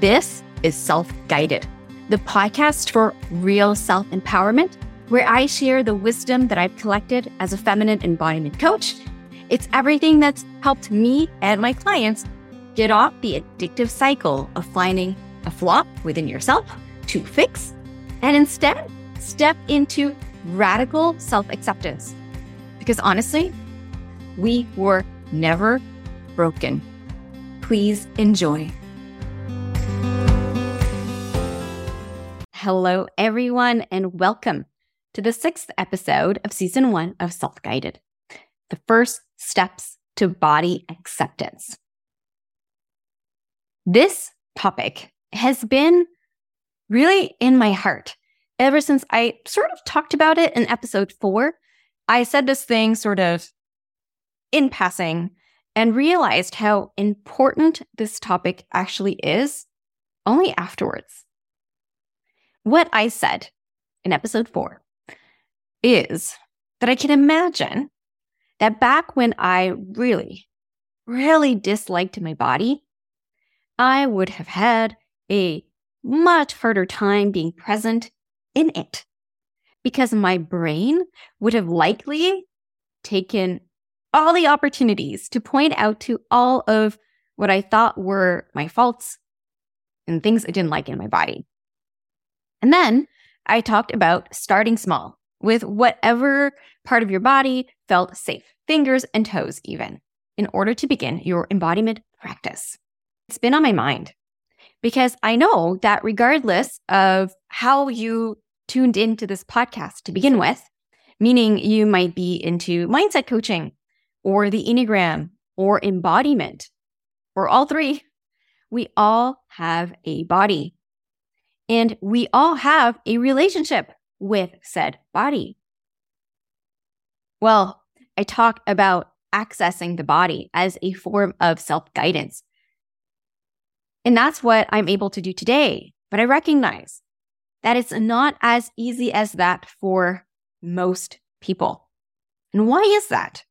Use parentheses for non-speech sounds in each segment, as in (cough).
This is Self Guided, the podcast for real self empowerment, where I share the wisdom that I've collected as a feminine embodiment coach. It's everything that's helped me and my clients get off the addictive cycle of finding a flaw within yourself to fix and instead step into radical self acceptance. Because honestly, we were never broken. Please enjoy. Hello, everyone, and welcome to the sixth episode of season one of Self Guided the first steps to body acceptance. This topic has been really in my heart ever since I sort of talked about it in episode four. I said this thing sort of in passing and realized how important this topic actually is only afterwards. What I said in episode four is that I can imagine that back when I really, really disliked my body, I would have had a much harder time being present in it because my brain would have likely taken all the opportunities to point out to all of what I thought were my faults and things I didn't like in my body. And then I talked about starting small with whatever part of your body felt safe, fingers and toes, even, in order to begin your embodiment practice. It's been on my mind because I know that regardless of how you tuned into this podcast to begin with, meaning you might be into mindset coaching or the Enneagram or embodiment or all three, we all have a body. And we all have a relationship with said body. Well, I talk about accessing the body as a form of self guidance. And that's what I'm able to do today. But I recognize that it's not as easy as that for most people. And why is that?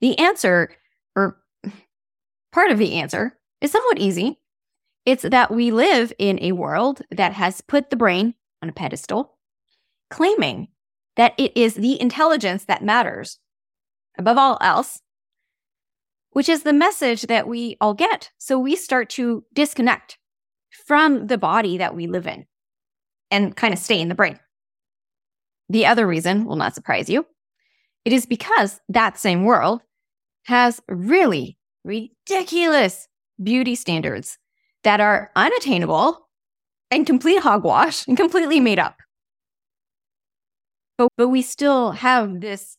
The answer, or (laughs) part of the answer, is somewhat easy. It's that we live in a world that has put the brain on a pedestal, claiming that it is the intelligence that matters above all else, which is the message that we all get. So we start to disconnect from the body that we live in and kind of stay in the brain. The other reason will not surprise you. It is because that same world has really ridiculous beauty standards that are unattainable and complete hogwash and completely made up. But, but we still have this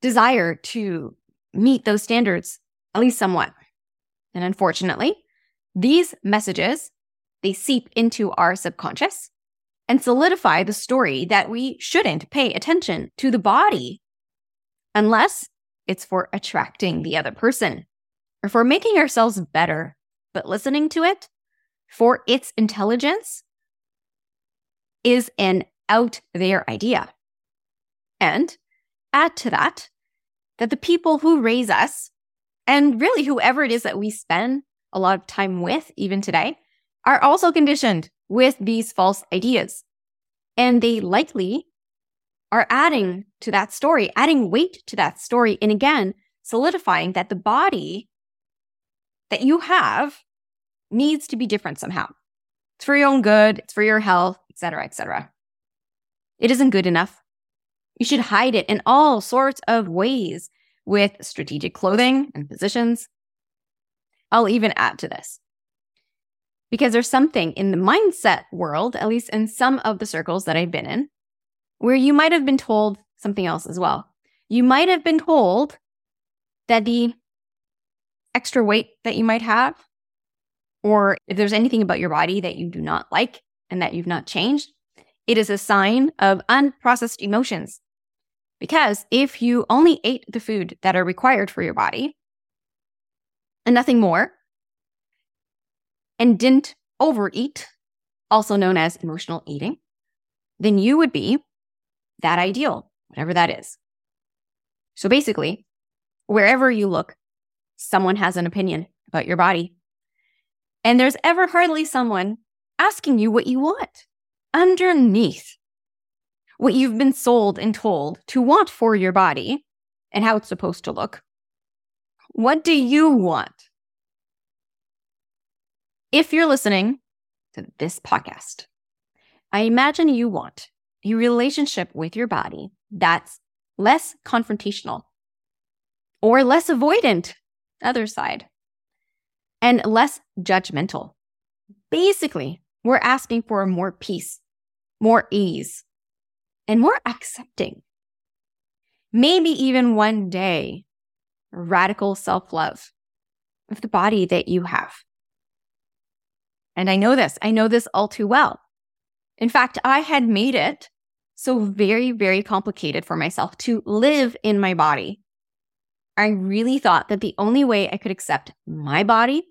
desire to meet those standards, at least somewhat. And unfortunately, these messages, they seep into our subconscious and solidify the story that we shouldn't pay attention to the body unless it's for attracting the other person or for making ourselves better but listening to it for its intelligence is an out there idea. And add to that, that the people who raise us, and really whoever it is that we spend a lot of time with, even today, are also conditioned with these false ideas. And they likely are adding to that story, adding weight to that story, and again, solidifying that the body that you have needs to be different somehow. It's for your own good, it's for your health, etc., etc. It isn't good enough. You should hide it in all sorts of ways with strategic clothing and positions. I'll even add to this. Because there's something in the mindset world, at least in some of the circles that I've been in, where you might have been told something else as well. You might have been told that the extra weight that you might have or if there's anything about your body that you do not like and that you've not changed, it is a sign of unprocessed emotions. Because if you only ate the food that are required for your body and nothing more, and didn't overeat, also known as emotional eating, then you would be that ideal, whatever that is. So basically, wherever you look, someone has an opinion about your body And there's ever hardly someone asking you what you want underneath what you've been sold and told to want for your body and how it's supposed to look. What do you want? If you're listening to this podcast, I imagine you want a relationship with your body that's less confrontational or less avoidant, other side, and less judgmental. Basically, we're asking for more peace, more ease, and more accepting. Maybe even one day, radical self love of the body that you have. And I know this, I know this all too well. In fact, I had made it so very, very complicated for myself to live in my body. I really thought that the only way I could accept my body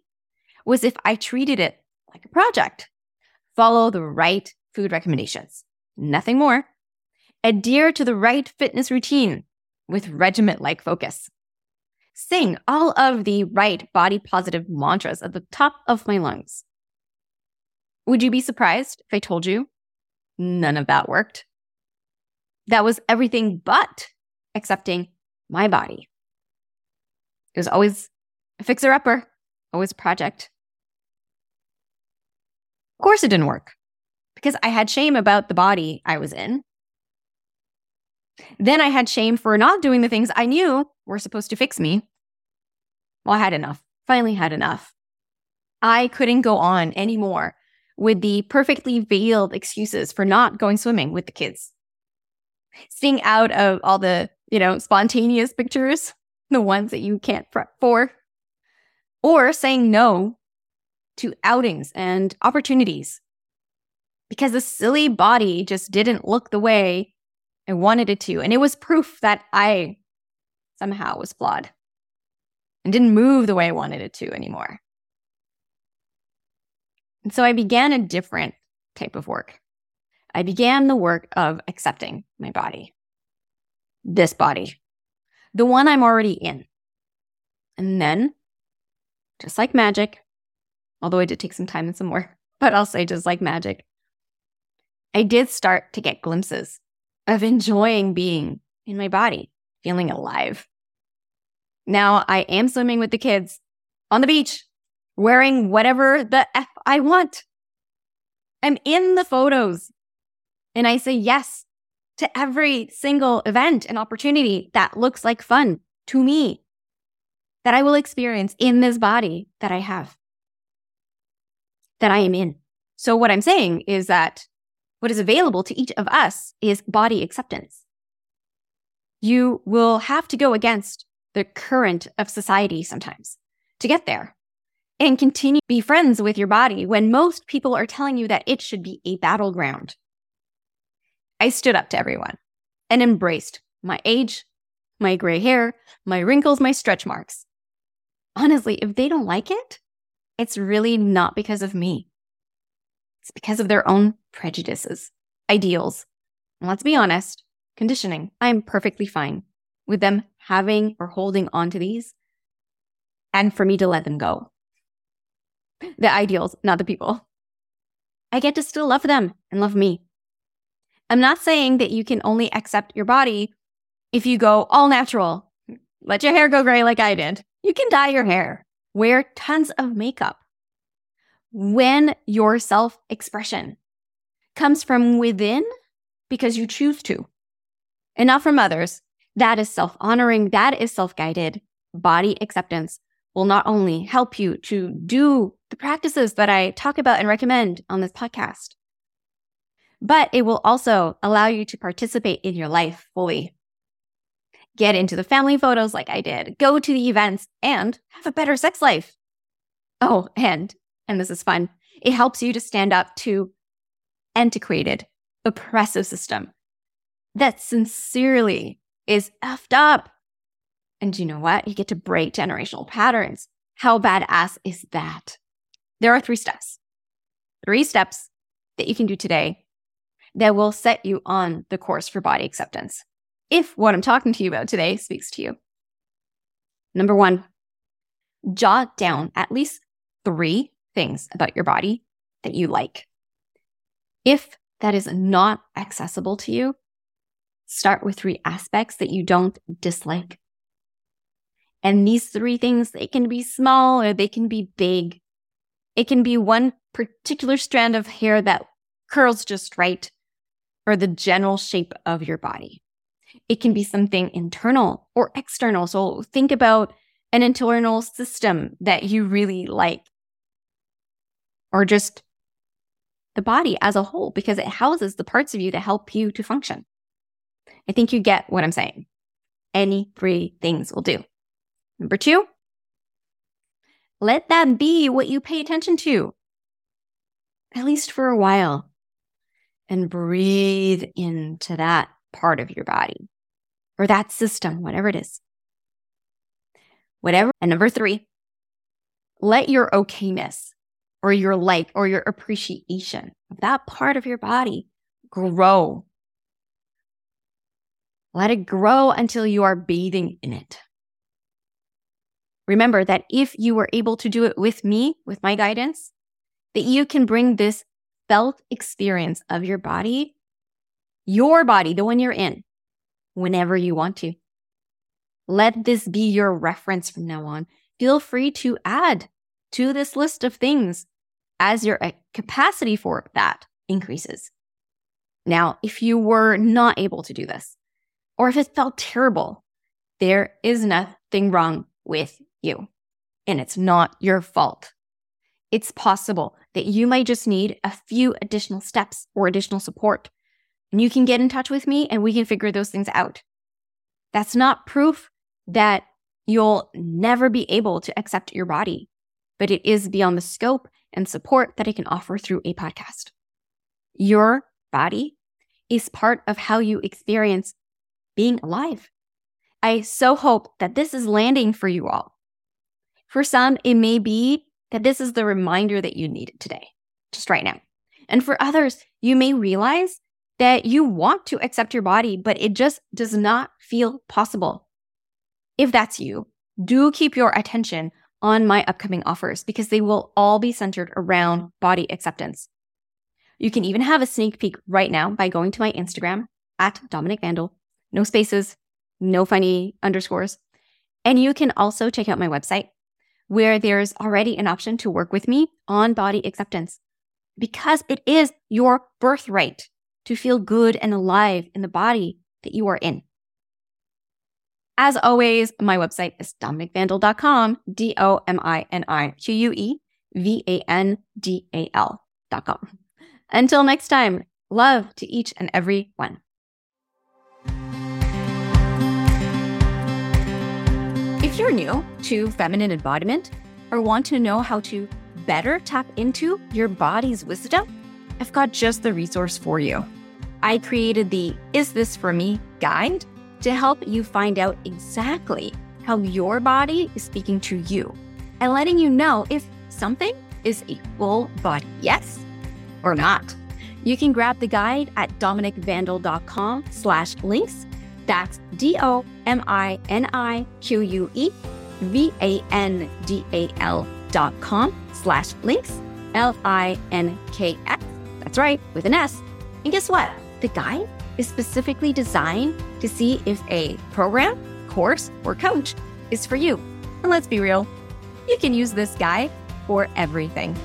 was if I treated it like a project. Follow the right food recommendations, nothing more. Adhere to the right fitness routine with regiment like focus. Sing all of the right body positive mantras at the top of my lungs. Would you be surprised if I told you none of that worked? That was everything but accepting my body. It was always a fixer upper, always a project. Of course, it didn't work because I had shame about the body I was in. Then I had shame for not doing the things I knew were supposed to fix me. Well, I had enough, finally had enough. I couldn't go on anymore with the perfectly veiled excuses for not going swimming with the kids. Staying out of all the, you know, spontaneous pictures, the ones that you can't prep for, or saying no to outings and opportunities because the silly body just didn't look the way I wanted it to. And it was proof that I somehow was flawed and didn't move the way I wanted it to anymore. And so I began a different type of work. I began the work of accepting my body, this body, the one I'm already in. And then, just like magic, although I did take some time and some work, (laughs) but I'll say just like magic, I did start to get glimpses of enjoying being in my body, feeling alive. Now I am swimming with the kids on the beach wearing whatever the F I want. I'm in the photos and I say yes to every single event and opportunity that looks like fun to me that I will experience in this body that I have, that I am in. So, what I'm saying is that what is available to each of us is body acceptance. You will have to go against the current of society sometimes to get there and continue to be friends with your body when most people are telling you that it should be a battleground. I stood up to everyone and embraced my age, my gray hair, my wrinkles, my stretch marks. Honestly, if they don't like it, it's really not because of me. It's because of their own prejudices, ideals. And let's be honest, conditioning. I'm perfectly fine with them having or holding on to these and for me to let them go the ideals, not the people. I get to still love them and love me. I'm not saying that you can only accept your body if you go all natural. Let your hair go gray like I did. You can dye your hair, wear tons of makeup. When your self expression comes from within because you choose to, and not from others, that is self honoring, that is self guided body acceptance will not only help you to do the practices that I talk about and recommend on this podcast, but it will also allow you to participate in your life fully. Get into the family photos like I did, go to the events, and have a better sex life. Oh, and, and this is fun, it helps you to stand up to antiquated, oppressive system that sincerely is effed up and you know what? You get to break generational patterns. How badass is that? There are three steps. Three steps that you can do today that will set you on the course for body acceptance. If what I'm talking to you about today speaks to you. Number one, jot down at least three things about your body that you like. If that is not accessible to you, start with three aspects that you don't dislike. And these three things, they can be small or they can be big. It can be one particular strand of hair that curls just right or the general shape of your body. It can be something internal or external. So think about an internal system that you really like or just the body as a whole because it houses the parts of you that help you to function. I think you get what I'm saying. Any three things will do. Number two, let that be what you pay attention to, at least for a while, and breathe into that part of your body or that system, whatever it is. Whatever. And number three, let your okayness or your like or your appreciation of that part of your body grow. Let it grow until you are bathing in it. Remember that if you were able to do it with me, with my guidance, that you can bring this felt experience of your body, your body, the one you're in, whenever you want to. Let this be your reference from now on. Feel free to add to this list of things as your uh, capacity for that increases. Now, if you were not able to do this, or if it felt terrible, there is nothing wrong with you, and it's not your fault. It's possible that you might just need a few additional steps or additional support, and you can get in touch with me and we can figure those things out. That's not proof that you'll never be able to accept your body, but it is beyond the scope and support that I can offer through a podcast. Your body is part of how you experience being alive. I so hope that this is landing for you all. For some, it may be that this is the reminder that you needed today, just right now. And for others, you may realize that you want to accept your body, but it just does not feel possible. If that's you, do keep your attention on my upcoming offers because they will all be centered around body acceptance. You can even have a sneak peek right now by going to my Instagram at Dominique Vandal. No spaces, no funny underscores. And you can also check out my website where there's already an option to work with me on body acceptance because it is your birthright to feel good and alive in the body that you are in. As always, my website is dominiquevandal.com, D O M I N I Q U E V A N D A L.com. Until next time, love to each and every one. If you're new to feminine embodiment or want to know how to better tap into your body's wisdom, I've got just the resource for you. I created the Is This For Me guide to help you find out exactly how your body is speaking to you and letting you know if something is a full body yes or not. You can grab the guide at dominiquevandal.com slash links. That's D-O-M-I-N-I-Q-U-E-V-A-N-D-A-L dot com slash links. L-I-N-K-S. That's right, with an S. And guess what? The guide is specifically designed to see if a program, course, or coach is for you. And let's be real, you can use this guide for everything.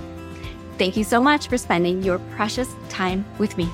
Thank you so much for spending your precious time with me.